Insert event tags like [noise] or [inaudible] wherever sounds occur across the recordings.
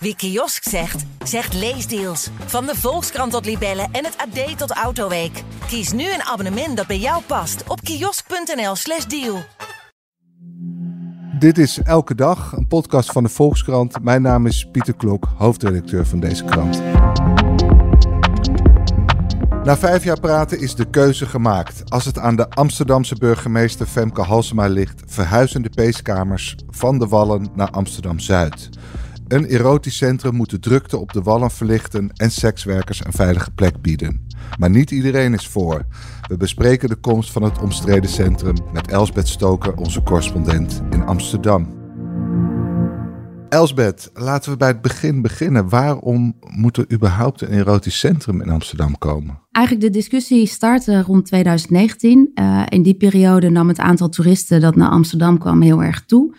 Wie kiosk zegt, zegt leesdeals. Van de Volkskrant tot Libellen en het AD tot Autoweek. Kies nu een abonnement dat bij jou past op kiosk.nl/slash deal. Dit is Elke Dag, een podcast van de Volkskrant. Mijn naam is Pieter Klok, hoofdredacteur van deze krant. Na vijf jaar praten is de keuze gemaakt. Als het aan de Amsterdamse burgemeester Femke Halsema ligt, verhuizen de peeskamers van de Wallen naar Amsterdam-Zuid. Een erotisch centrum moet de drukte op de wallen verlichten en sekswerkers een veilige plek bieden. Maar niet iedereen is voor. We bespreken de komst van het omstreden centrum met Elsbeth Stoker, onze correspondent in Amsterdam. Elsbeth, laten we bij het begin beginnen. Waarom moet er überhaupt een erotisch centrum in Amsterdam komen? Eigenlijk de discussie startte rond 2019. Uh, in die periode nam het aantal toeristen dat naar Amsterdam kwam heel erg toe.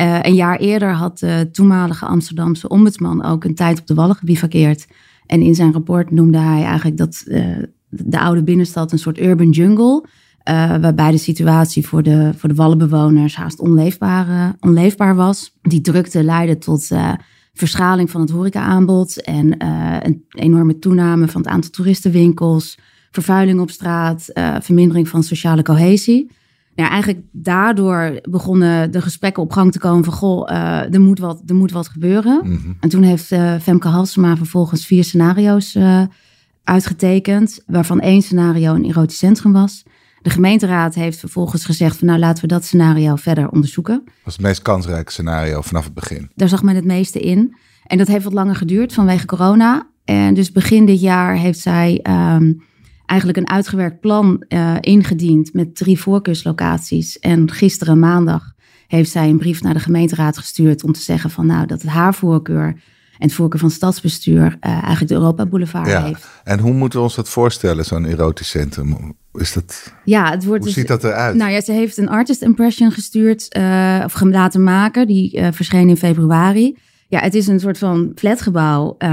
Uh, een jaar eerder had de toenmalige Amsterdamse ombudsman ook een tijd op de Wallen gebivakkeerd. En in zijn rapport noemde hij eigenlijk dat uh, de oude binnenstad een soort urban jungle. Uh, waarbij de situatie voor de, voor de Wallenbewoners haast onleefbaar, onleefbaar was. Die drukte leidde tot verschaling van het horecaaanbod en een enorme toename van het aantal toeristenwinkels, vervuiling op straat, vermindering van sociale cohesie ja, eigenlijk daardoor begonnen de gesprekken op gang te komen van... goh, uh, er, moet wat, er moet wat gebeuren. Mm -hmm. En toen heeft uh, Femke Halsema vervolgens vier scenario's uh, uitgetekend... waarvan één scenario een erotisch centrum was. De gemeenteraad heeft vervolgens gezegd van... nou, laten we dat scenario verder onderzoeken. Dat was het meest kansrijke scenario vanaf het begin. Daar zag men het meeste in. En dat heeft wat langer geduurd vanwege corona. En dus begin dit jaar heeft zij... Um, eigenlijk een uitgewerkt plan uh, ingediend met drie voorkeurslocaties. En gisteren maandag heeft zij een brief naar de gemeenteraad gestuurd om te zeggen van nou dat het haar voorkeur en het voorkeur van het stadsbestuur uh, eigenlijk de Europa Boulevard ja. heeft. En hoe moeten we ons dat voorstellen, zo'n erotisch centrum? Is dat, ja, het wordt hoe dus, ziet dat eruit? Nou ja, ze heeft een artist impression gestuurd uh, of laten maken. Die uh, verscheen in februari. Ja, het is een soort van flatgebouw uh,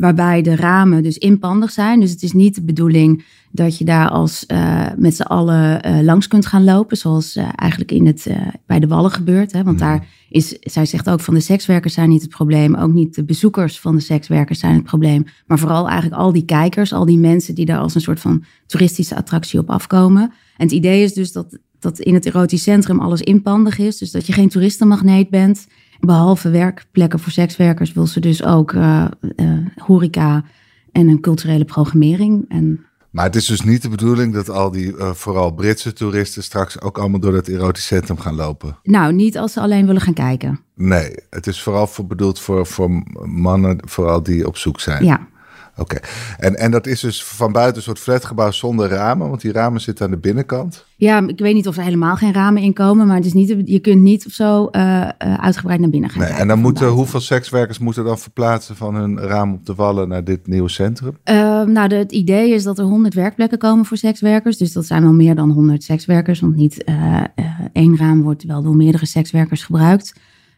waarbij de ramen dus inpandig zijn. Dus het is niet de bedoeling dat je daar als uh, met z'n allen uh, langs kunt gaan lopen, zoals eigenlijk in het, bij de Wallen gebeurt. Hè? Want mm. daar is, zij zegt ook van de sekswerkers zijn niet het probleem, ook niet de bezoekers van de sekswerkers zijn het probleem, maar vooral eigenlijk al die kijkers, al die mensen die daar als een soort van toeristische attractie op afkomen. En het idee is dus dat, dat in het erotisch centrum alles inpandig is, dus dat je geen toeristenmagneet bent. Behalve werkplekken voor sekswerkers wil ze dus ook uh, uh, horeca en een culturele programmering. En... Maar het is dus niet de bedoeling dat al die uh, vooral Britse toeristen straks ook allemaal door dat erotisch centrum gaan lopen? Nou, niet als ze alleen willen gaan kijken. Nee, het is vooral voor, bedoeld voor, voor mannen, vooral die op zoek zijn. Ja. Oké, okay. en, en dat is dus van buiten een soort flatgebouw zonder ramen, want die ramen zitten aan de binnenkant. Ja, ik weet niet of er helemaal geen ramen in komen, maar het is niet, je kunt niet of zo uh, uh, uitgebreid naar binnen gaan. Nee, en dan moeten, hoeveel sekswerkers moeten dan verplaatsen van hun raam op de wallen naar dit nieuwe centrum? Uh, nou, de, het idee is dat er 100 werkplekken komen voor sekswerkers, dus dat zijn wel meer dan 100 sekswerkers, want niet eh, één raam wordt wel door meerdere sekswerkers gebruikt.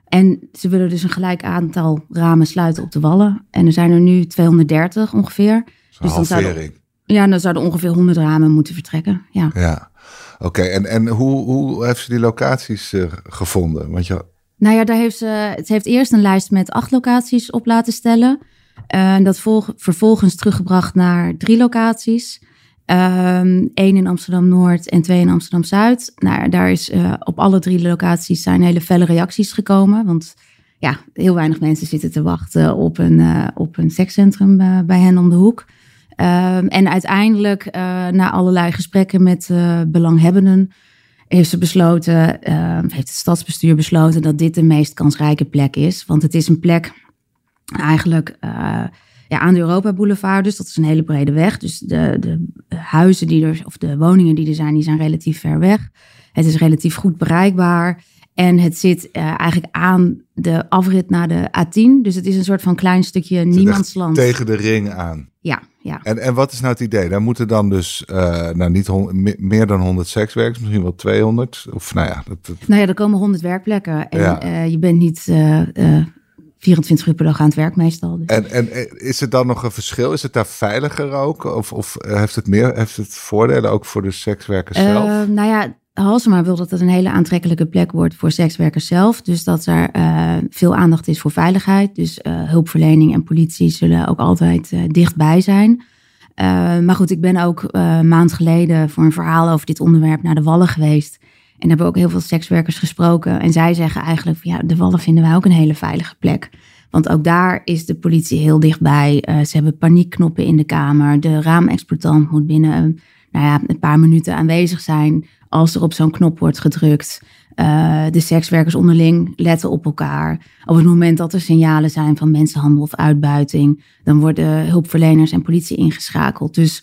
En ze willen dus een gelijk aantal ramen sluiten op de wallen. En er zijn er nu 230 ongeveer. Dus dan zouden, ja, dan zouden ongeveer 100 ramen moeten vertrekken. Ja, ja. oké. Okay. En, en hoe, hoe heeft ze die locaties uh, gevonden? Want je... Nou ja, daar heeft ze, het heeft eerst een lijst met acht locaties op laten stellen. Uh, en dat volg, vervolgens teruggebracht naar drie locaties. Um, één in Amsterdam-Noord en twee in Amsterdam-Zuid. Nou, daar is uh, op alle drie locaties zijn hele felle reacties gekomen. Want ja, heel weinig mensen zitten te wachten op een, uh, op een sekscentrum uh, bij hen om de hoek. Um, en uiteindelijk, na allerlei gesprekken met belanghebbenden, heeft ze besloten, heeft het stadsbestuur besloten dat dit de meest kansrijke plek is. Want het is een plek eigenlijk ja, aan de Europa Boulevard. Dus dat is een hele brede weg. Dus de, de huizen die er, of de woningen die er zijn, die zijn relatief ver weg. Het is relatief goed bereikbaar. En het zit uh, eigenlijk aan de afrit naar de A10. Dus het is een soort van klein stukje niemandsland. Tegen de ring aan. Ja, ja. En, en wat is nou het idee? Daar moeten dan dus uh, nou niet meer dan 100 sekswerkers, misschien wel 200. Of nou ja. Dat, dat... Nou ja, er komen 100 werkplekken. En ja. uh, je bent niet 24 uur per dag aan het werk meestal. Dus. En, en is het dan nog een verschil? Is het daar veiliger ook? Of, of heeft, het meer, heeft het voordelen ook voor de sekswerkers zelf? Uh, nou ja, Halsema wil dat het een hele aantrekkelijke plek wordt voor sekswerkers zelf. Dus dat er uh, veel aandacht is voor veiligheid. Dus uh, hulpverlening en politie zullen ook altijd dichtbij zijn. maar goed, ik ben ook een maand geleden voor een verhaal over dit onderwerp naar de Wallen geweest. En hebben ook heel veel sekswerkers gesproken. En zij zeggen eigenlijk ja, de Wallen vinden wij ook een hele veilige plek. Want ook daar is de politie heel dichtbij. ze hebben paniekknoppen in de kamer. De raamexploitant moet binnen nou ja, een paar minuten aanwezig zijn als er op zo'n knop wordt gedrukt. Uh, de sekswerkers onderling letten op elkaar. Op het moment dat er signalen zijn van mensenhandel of uitbuiting, dan worden hulpverleners en politie ingeschakeld. Dus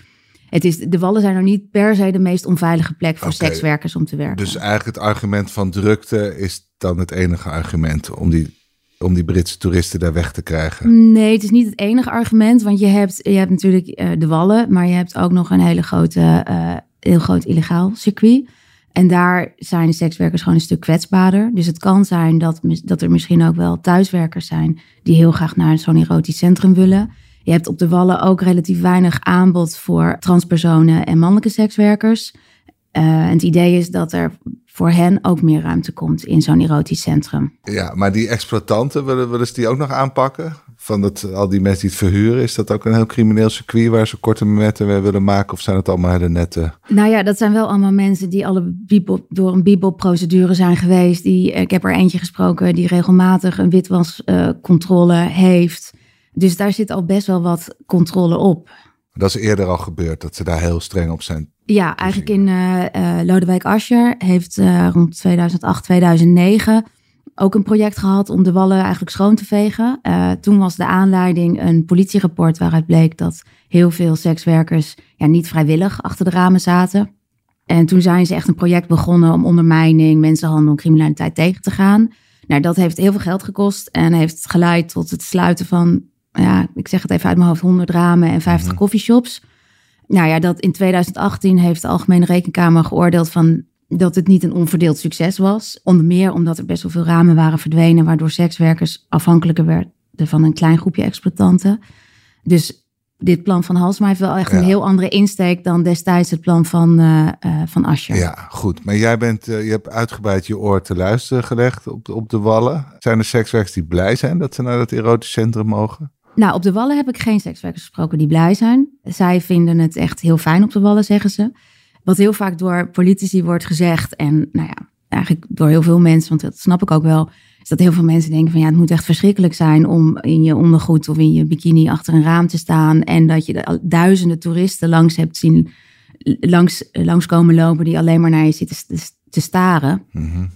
het is, de wallen zijn nog niet per se de meest onveilige plek voor sekswerkers om te werken. Dus eigenlijk het argument van drukte is dan het enige argument om die, om die Britse toeristen daar weg te krijgen? Nee, het is niet het enige argument, want je hebt, je hebt natuurlijk uh, de wallen, maar je hebt ook nog een hele grote, uh, heel groot illegaal circuit. En daar zijn de sekswerkers gewoon een stuk kwetsbaarder. Dus het kan zijn dat, dat er misschien ook wel thuiswerkers zijn die heel graag naar zo'n erotisch centrum willen. Je hebt op de Wallen ook relatief weinig aanbod voor transpersonen en mannelijke sekswerkers. Uh, en het idee is dat er voor hen ook meer ruimte komt in zo'n erotisch centrum. Ja, maar die exploitanten, willen, willen ze die ook nog aanpakken? van dat, al die mensen die het verhuren, is dat ook een heel crimineel circuit waar ze korte momenten mee willen maken? Of zijn het allemaal hele nette? Nou ja, dat zijn wel allemaal mensen die alle bibel, door een bibelprocedure zijn geweest. Die, ik heb er eentje gesproken die regelmatig een witwascontrole uh, heeft. Dus daar zit al best wel wat controle op. Dat is eerder al gebeurd, dat ze daar heel streng op zijn. Ja, eigenlijk in uh, uh, Lodewijk Asscher heeft rond 2008, 2009 ook een project gehad om de wallen eigenlijk schoon te vegen. Toen was de aanleiding een politierapport waaruit bleek dat heel veel sekswerkers ja, niet vrijwillig achter de ramen zaten. En toen zijn ze echt een project begonnen om ondermijning, mensenhandel en criminaliteit tegen te gaan. Nou, dat heeft heel veel geld gekost en heeft geleid tot het sluiten van, ja, ik zeg het even uit mijn hoofd, 100 ramen en 50 mm coffeeshops. Nou ja, dat in 2018 heeft de Algemene Rekenkamer geoordeeld van dat het niet een onverdeeld succes was. Onder meer omdat er best wel veel ramen waren verdwenen, waardoor sekswerkers afhankelijker werden van een klein groepje exploitanten. Dus dit plan van Halsma heeft wel echt een heel andere insteek dan destijds het plan van, uh, uh, van Ascher. Ja, goed. Maar jij bent, uh, je hebt uitgebreid je oor te luisteren gelegd op de, op de wallen. Zijn er sekswerkers die blij zijn dat ze naar het erotisch centrum mogen? Nou, op de wallen heb ik geen sekswerkers gesproken die blij zijn. Zij vinden het echt heel fijn op de wallen, zeggen ze. Wat heel vaak door politici wordt gezegd. En nou ja, eigenlijk door heel veel mensen, want dat snap ik ook wel. Is dat heel veel mensen denken van ja, het moet echt verschrikkelijk zijn om in je ondergoed of in je bikini achter een raam te staan. En dat je duizenden toeristen langs hebt zien langs, langs komen lopen die alleen maar naar je zitten te staren. Mm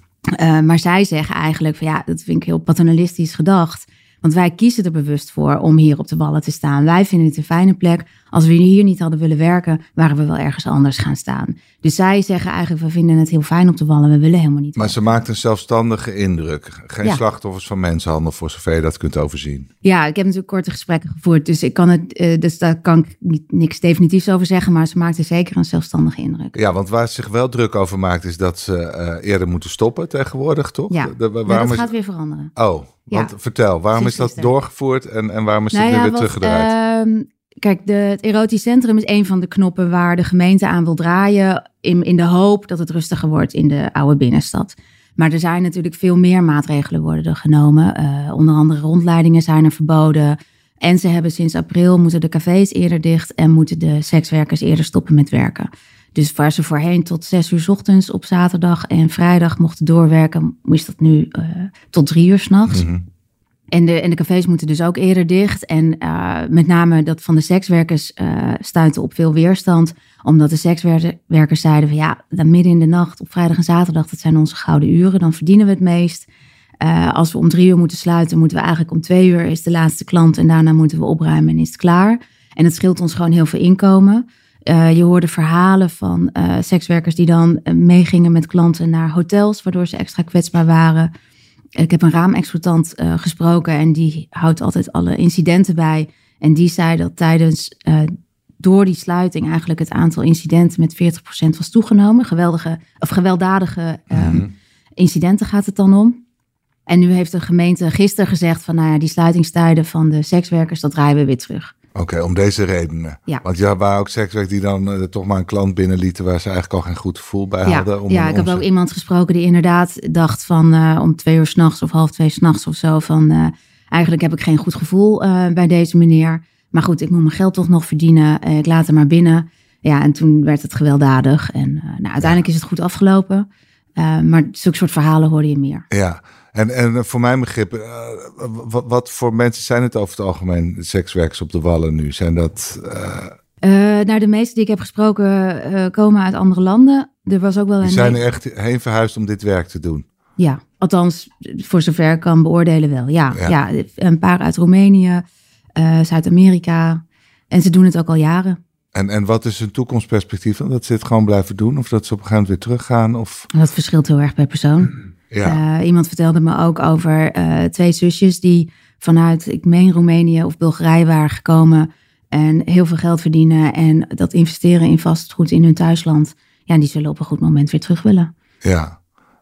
maar zij zeggen eigenlijk van ja, dat vind ik heel paternalistisch gedacht. Want wij kiezen er bewust voor om hier op de wallen te staan. Wij vinden het een fijne plek. Als we hier niet hadden willen werken, waren we wel ergens anders gaan staan. Dus zij zeggen eigenlijk, we vinden het heel fijn op de wallen. We willen helemaal niet. Maar ze maakt een zelfstandige indruk. Geen slachtoffers van mensenhandel, voor zover je dat kunt overzien. Ja, ik heb natuurlijk korte gesprekken gevoerd. Dus, ik kan het, uh, dus daar kan ik niet, niks definitiefs over zeggen. Maar ze maakt er zeker een zelfstandige indruk. Ja, want waar ze zich wel druk over maakt, is dat ze uh, eerder moeten stoppen tegenwoordig, toch? Ja, de, de, dat gaat weer veranderen. Oh, want vertel, waarom is dat doorgevoerd en, en waarom is het nou nu weer teruggedraaid? Uh, kijk, de, het erotisch centrum is een van de knoppen waar de gemeente aan wil draaien. In, in de hoop dat het rustiger wordt in de oude binnenstad. Maar er zijn natuurlijk veel meer maatregelen worden er genomen. Uh, onder andere rondleidingen zijn er verboden. En ze hebben sinds april moeten de cafés eerder dicht en moeten de sekswerkers eerder stoppen met werken. Dus waar ze voorheen tot zes uur ochtends op zaterdag en vrijdag mochten doorwerken, moest dat nu uh, tot drie uur s'nachts. Mm En de, de cafés moeten dus ook eerder dicht. En uh, met name dat van de sekswerkers uh, stuitte op veel weerstand. Omdat de sekswerkers zeiden van ja, dan midden in de nacht op vrijdag en zaterdag, dat zijn onze gouden uren. Dan verdienen we het meest. Uh, als we om drie uur moeten sluiten, moeten we eigenlijk om twee uur is de laatste klant. En daarna moeten we opruimen en is het klaar. En het scheelt ons gewoon heel veel inkomen. Je hoorde verhalen van uh, sekswerkers die dan meegingen met klanten naar hotels, waardoor ze extra kwetsbaar waren. Ik heb een raamexploitant gesproken en die houdt altijd alle incidenten bij. En die zei dat tijdens, door die sluiting eigenlijk het aantal incidenten met 40% was toegenomen. Geweldige, of gewelddadige um, incidenten gaat het dan om. En nu heeft de gemeente gisteren gezegd van nou ja, die sluitingstijden van de sekswerkers, dat draaien we weer terug. Oké, om deze redenen. Ja. Want ja, waren ook sekswerk die dan eh, toch maar een klant binnenlieten waar ze eigenlijk al geen goed gevoel bij Ja, hadden. Om ja ik heb ook iemand gesproken die inderdaad dacht van eh, om twee uur s'nachts of half twee s'nachts of zo van eh, eigenlijk heb ik geen goed gevoel bij deze meneer. Maar goed, ik moet mijn geld toch nog verdienen. Ik laat hem maar binnen. Ja, en toen werd het gewelddadig. En nou, uiteindelijk is het goed afgelopen. Maar zulke soort verhalen hoorde je meer. Ja, en, en voor mijn begrip, eh, wat, wat voor mensen zijn het over het algemeen, sekswerkers op de Wallen nu? Zijn dat, Eh, nou, de meeste die ik heb gesproken komen uit andere landen. Er was ook wel die een. zijn er echt heen verhuisd om dit werk te doen? Ja, althans, voor zover ik kan beoordelen wel. Ja, Ja. ja. een paar uit Roemenië, Zuid-Amerika. En ze doen het ook al jaren. En, en wat is hun toekomstperspectief? Dat ze het gewoon blijven doen? Of dat ze op een gegeven moment weer teruggaan? Of, Dat verschilt heel erg per persoon. Ja, Eh, iemand vertelde me ook over eh, twee zusjes die vanuit, ik meen Roemenië of Bulgarije waren gekomen. En heel veel geld verdienen en dat investeren in vastgoed in hun thuisland. Ja, die zullen op een goed moment weer terug willen. ja.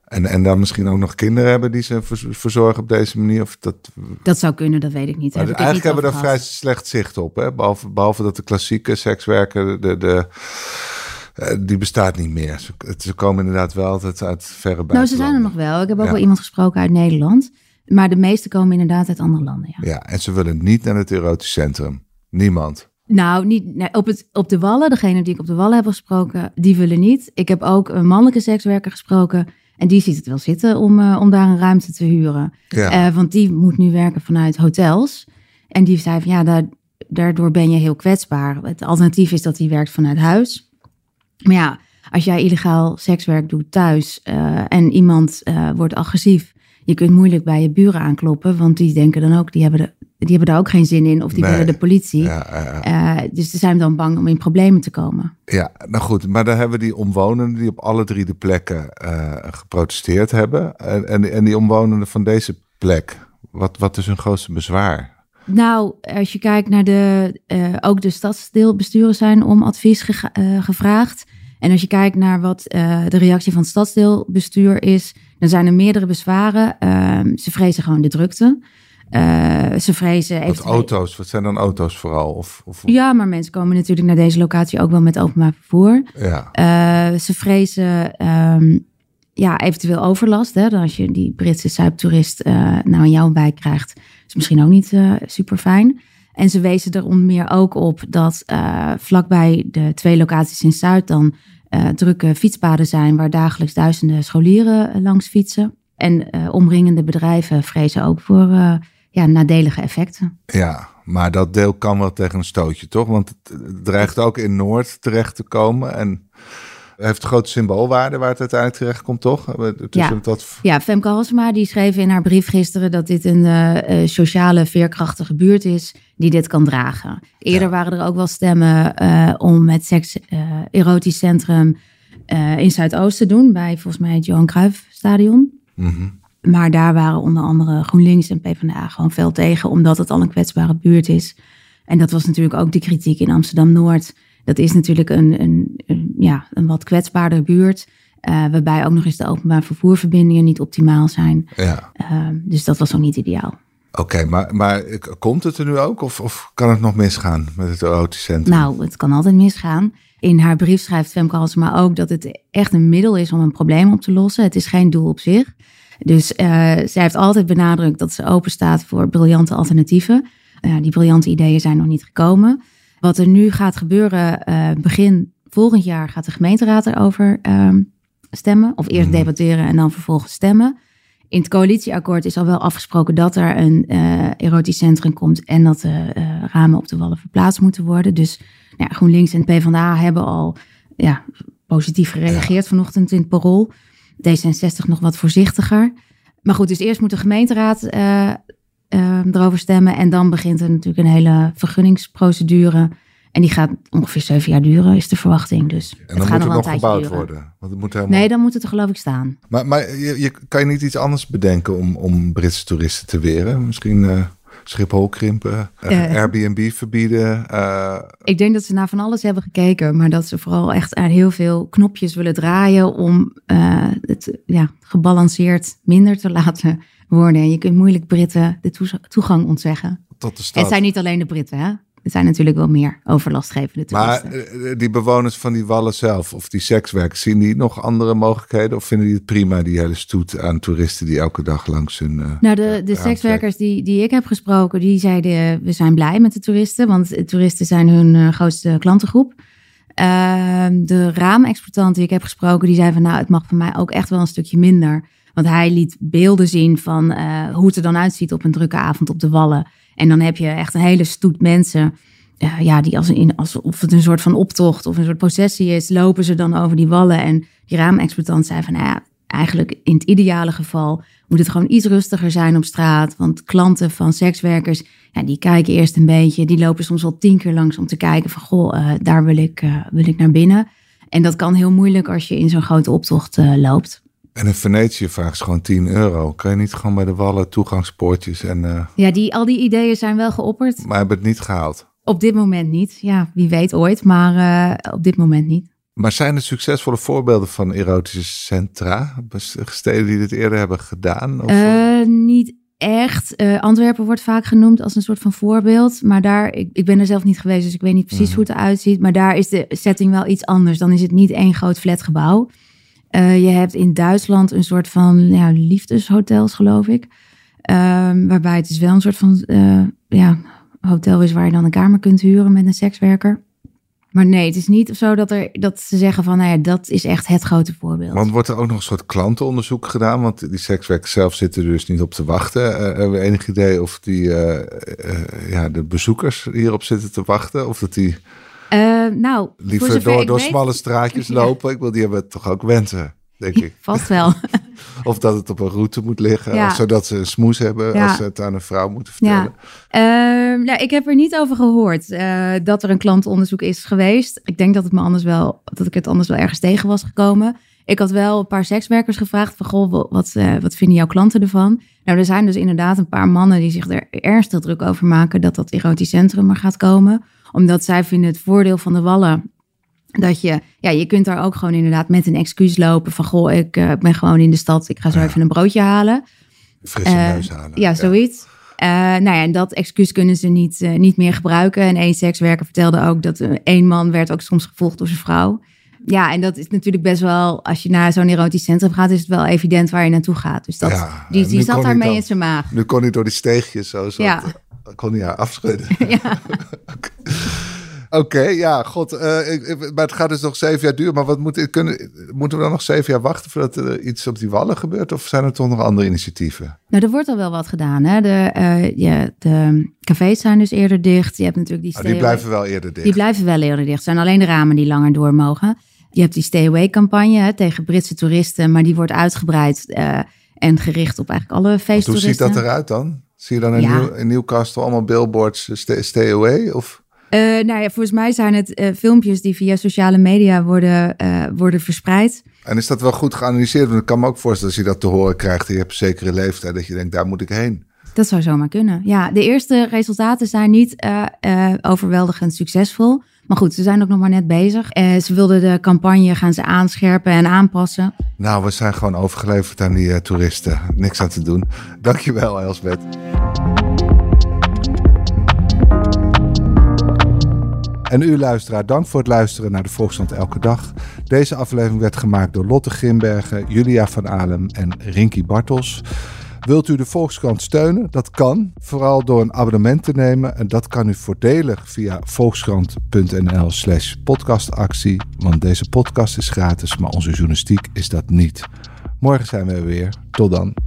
En, en dan misschien ook nog kinderen hebben die ze verzorgen op deze manier? Of dat, Dat zou kunnen, dat weet ik niet. maar Heb ik het eigenlijk niet hebben we daar vrij slecht zicht op. Hè? Behalve, behalve dat de klassieke sekswerker, de, de, eh, die bestaat niet meer. Ze, komen inderdaad wel altijd uit verre Nou, ze zijn er buitenlanden. nog wel. Ik heb ook Ja. wel iemand gesproken uit Nederland. Maar de meeste komen inderdaad uit andere landen, ja. Ja, en ze willen niet naar het erotisch centrum. Niemand. Nou, niet, nee, op, het, op de Wallen, degene die ik op de Wallen heb gesproken, die willen niet. Ik heb ook een mannelijke sekswerker gesproken. En die ziet het wel zitten om, eh, om daar een ruimte te huren. Ja. Eh, want die moet nu werken vanuit hotels. En die zei van ja, daar, daardoor ben je heel kwetsbaar. Het alternatief is dat hij werkt vanuit huis. Maar ja, als jij illegaal sekswerk doet thuis eh, en iemand eh, wordt agressief, je kunt moeilijk bij je buren aankloppen, want die denken dan ook, die hebben, de, die hebben daar ook geen zin in of die Nee. willen de politie. Ja, ja, ja. Eh, dus ze zijn dan bang om in problemen te komen. Ja, nou goed, maar dan hebben we die omwonenden die op alle drie de plekken geprotesteerd hebben. En, en, en die omwonenden van deze plek, wat, wat is hun grootste bezwaar? Nou, als je kijkt naar de. ook de stadsdeelbesturen zijn om advies gevraagd. En als je kijkt naar wat eh, de reactie van het stadsdeelbestuur is, dan zijn er meerdere bezwaren. Ehm, ze vrezen gewoon de drukte. Eh, ze vrezen Wat auto's, wat zijn dan auto's vooral? Of, of, Ja, maar mensen komen natuurlijk naar deze locatie ook wel met openbaar vervoer. ja. Eh, ze vrezen ehm, ja, eventueel overlast. Hè? Dan Als je die Britse zuiptoerist nou in jouw wijk krijgt, is misschien ook niet super fijn. En ze wezen er onder meer ook op dat eh, vlakbij de twee locaties in Zuid dan eh, drukke fietspaden zijn waar dagelijks duizenden scholieren eh, langs fietsen. En omringende bedrijven vrezen ook voor ja, nadelige effecten. ja, maar dat deel kan wel tegen een stootje, toch? Want het dreigt ook in Noord terecht te komen. En heeft grote symboolwaarde waar het uiteindelijk terecht komt, toch? Tussen Ja. dat, Ja, Femke Halsema die schreef in haar brief gisteren dat dit een eh, eh, sociale, veerkrachtige buurt is die dit kan dragen. Eerder waren er ook wel stemmen eh, om het seks eh, erotisch centrum eh, in Zuidoost te doen, bij volgens mij het Johan Cruijff Stadion. Mhm. Maar daar waren onder andere GroenLinks en PvdA gewoon veel tegen, omdat het al een kwetsbare buurt is. En dat was natuurlijk ook de kritiek in Amsterdam-Noord. Dat is natuurlijk een, een, een, ja, een wat kwetsbaarder buurt. eh, waarbij ook nog eens de openbaar vervoerverbindingen niet optimaal zijn. ja. Eh, dus dat was ook niet ideaal. Oké, maar, maar komt het er nu ook? Of, of kan het nog misgaan met het erotisch centrum? Nou, het kan altijd misgaan. In haar brief schrijft Femke Halsema ook dat het echt een middel is om een probleem op te lossen. Het is geen doel op zich. Dus eh, zij heeft altijd benadrukt dat ze open staat voor briljante alternatieven. Die briljante ideeën zijn nog niet gekomen. Wat er nu gaat gebeuren, eh, begin volgend jaar gaat de gemeenteraad erover ehm, stemmen. Of eerst Mhm. debatteren en dan vervolgens stemmen. In het coalitieakkoord is al wel afgesproken dat er een eh, erotisch centrum komt en dat de eh, ramen op de wallen verplaatst moeten worden. Dus nou ja, GroenLinks en PvdA hebben al ja, positief gereageerd vanochtend in het parool. D66 nog wat voorzichtiger. Maar goed, dus eerst moet de gemeenteraad eh, erover stemmen. En dan begint er natuurlijk een hele vergunningsprocedure. En die gaat ongeveer zeven jaar duren, is de verwachting. Dus en het dan gaat moet nog het gebouwd duren. worden. Want het moet helemaal... Nee, dan moet het er geloof ik staan. Maar, maar je, je, kan je niet iets anders bedenken om, om Britse toeristen te weren? Misschien eh, Schiphol krimpen, eh, Eh. Airbnb verbieden. Ik denk dat ze naar van alles hebben gekeken, maar dat ze vooral echt aan heel veel knopjes willen draaien om het ja, gebalanceerd minder te laten worden. En je kunt moeilijk Britten de toegang ontzeggen. tot de stad. Het zijn niet alleen de Britten, hè? er zijn natuurlijk wel meer overlastgevende toeristen. Maar uh, die bewoners van die wallen zelf, of die sekswerkers, zien die nog andere mogelijkheden? Of vinden die het prima, die hele stoet aan toeristen die elke dag langs hun... Uh, nou, de, de sekswerkers die, die ik heb gesproken, die zeiden we zijn blij met de toeristen. Want toeristen zijn hun grootste klantengroep. Ehm, de raamexploitant die ik heb gesproken, die zei van nou, het mag voor mij ook echt wel een stukje minder. Want hij liet beelden zien van uh, hoe het er dan uitziet op een drukke avond op de Wallen. En dan heb je echt een hele stoet mensen. Uh, ja, die als in, alsof het een soort van optocht of een soort processie is, lopen ze dan over die wallen. En die raamexploitant zei van, nou ja, eigenlijk in het ideale geval moet het gewoon iets rustiger zijn op straat. Want klanten van sekswerkers, ja, die kijken eerst een beetje. Die lopen soms al tien keer langs om te kijken van, goh, uh, daar wil ik, wil ik naar binnen. En dat kan heel moeilijk als je in zo'n grote optocht loopt. En in Venetië vraagt ze gewoon 10 euro. Kan je niet gewoon bij de wallen toegangspoortjes en... Uh... Ja, die, al die ideeën zijn wel geopperd. Maar hebben het niet gehaald? Op dit moment niet. Ja, wie weet ooit, maar uh, op dit moment niet. Maar zijn er succesvolle voorbeelden van erotische centra? Steden die dit eerder hebben gedaan? Of? Uh, niet echt. Uh, Antwerpen wordt vaak genoemd als een soort van voorbeeld. Maar daar, ik, ik ben er zelf niet geweest, dus ik weet niet precies mm. hoe het eruit ziet. Maar daar is de setting wel iets anders. Dan is het niet één groot flatgebouw. Uh, je hebt in Duitsland een soort van liefdeshotels, geloof ik. Um, waarbij het is wel een soort van uh, ja, hotel is waar je dan een kamer kunt huren met een sekswerker. Maar nee, het is niet zo dat, er, dat ze zeggen van, nou ja, dat is echt het grote voorbeeld. Want wordt er ook nog een soort klantenonderzoek gedaan? Want die sekswerkers zelf zitten er dus niet op te wachten. Uh, hebben we enig idee of die, ja, de bezoekers hierop zitten te wachten? Of dat die uh, nou, liever door, door smalle straatjes [laughs] lopen. Ik wil die hebben toch ook wensen, denk ik. Vast wel. [laughs] of dat het op een route moet liggen, ja. zodat ze een smoes hebben ja. als ze het aan een vrouw moeten vertellen. Ja, uh, ja ik heb er niet over gehoord uh, dat er een klantonderzoek is geweest. Ik denk dat het me anders wel, dat ik het anders wel ergens tegen was gekomen. Ik had wel een paar sekswerkers gevraagd van, goh, wat, uh, wat vinden jouw klanten ervan? Nou, er zijn dus inderdaad een paar mannen die zich er ernstig druk over maken dat dat erotisch centrum er gaat komen omdat zij vinden het voordeel van de wallen dat je, ja, je kunt daar ook gewoon inderdaad met een excuus lopen van, goh, ik uh, ben gewoon in de stad, ik ga zo even een broodje halen. Frisse uh, neus halen. Ja, zoiets. Uh, nou ja, en dat excuus kunnen ze niet, niet meer gebruiken. En één sekswerker vertelde ook dat één man werd ook soms gevolgd door zijn vrouw. Ja, en dat is natuurlijk best wel, als je naar zo'n erotisch centrum gaat, is het wel evident waar je naartoe gaat. Dus dat, ja, die, die zat daarmee in zijn maag. Nu kon hij door die steegjes zo, zo ja. kon hij haar afschudden. [laughs] Ja. [laughs] Oké, okay, ja, god. Uh, maar het gaat dus nog zeven jaar duren. Maar wat moet, kunnen, moeten we dan nog zeven jaar wachten voordat er iets op die wallen gebeurt? Of zijn er toch nog andere initiatieven? Nou, er wordt al wel wat gedaan. Hè? De, uh, ja, de cafés zijn dus eerder dicht. Je hebt natuurlijk die, oh, die blijven wel eerder dicht. Die blijven wel eerder dicht. Het zijn alleen de ramen die langer door mogen. Je hebt die Stay Away campagne hè, tegen Britse toeristen. Maar die wordt uitgebreid uh, en gericht op eigenlijk alle feesttoeristen. Hoe ziet dat eruit dan? Zie je dan in, ja. Nieuw, in Newcastle allemaal billboards stay, stay away? Of... Uh, nou ja, volgens mij zijn het uh, filmpjes die via sociale media worden, uh, worden verspreid. En is dat wel goed geanalyseerd? Want ik kan me ook voorstellen als je dat te horen krijgt je hebt een zekere leeftijd, dat je denkt, daar moet ik heen. Dat zou zomaar kunnen. Ja, de eerste resultaten zijn niet overweldigend succesvol. Maar goed, ze zijn ook nog maar net bezig. ze wilden de campagne gaan ze aanscherpen en aanpassen. Nou, we zijn gewoon overgeleverd aan die toeristen. Niks aan te doen. Dankjewel, Elsbeth. En u luisteraar, dank voor het luisteren naar de Volksstand Elke Dag. Deze aflevering werd gemaakt door Lotte Grimbergen, Julia van Alem en Rinky Bartels. Wilt u de Volkskrant steunen? Dat kan, vooral door een abonnement te nemen. En dat kan u voordelig via volkskrant.nl slash podcastactie. Want deze podcast is gratis, maar onze journalistiek is dat niet. Morgen zijn we weer. Tot dan.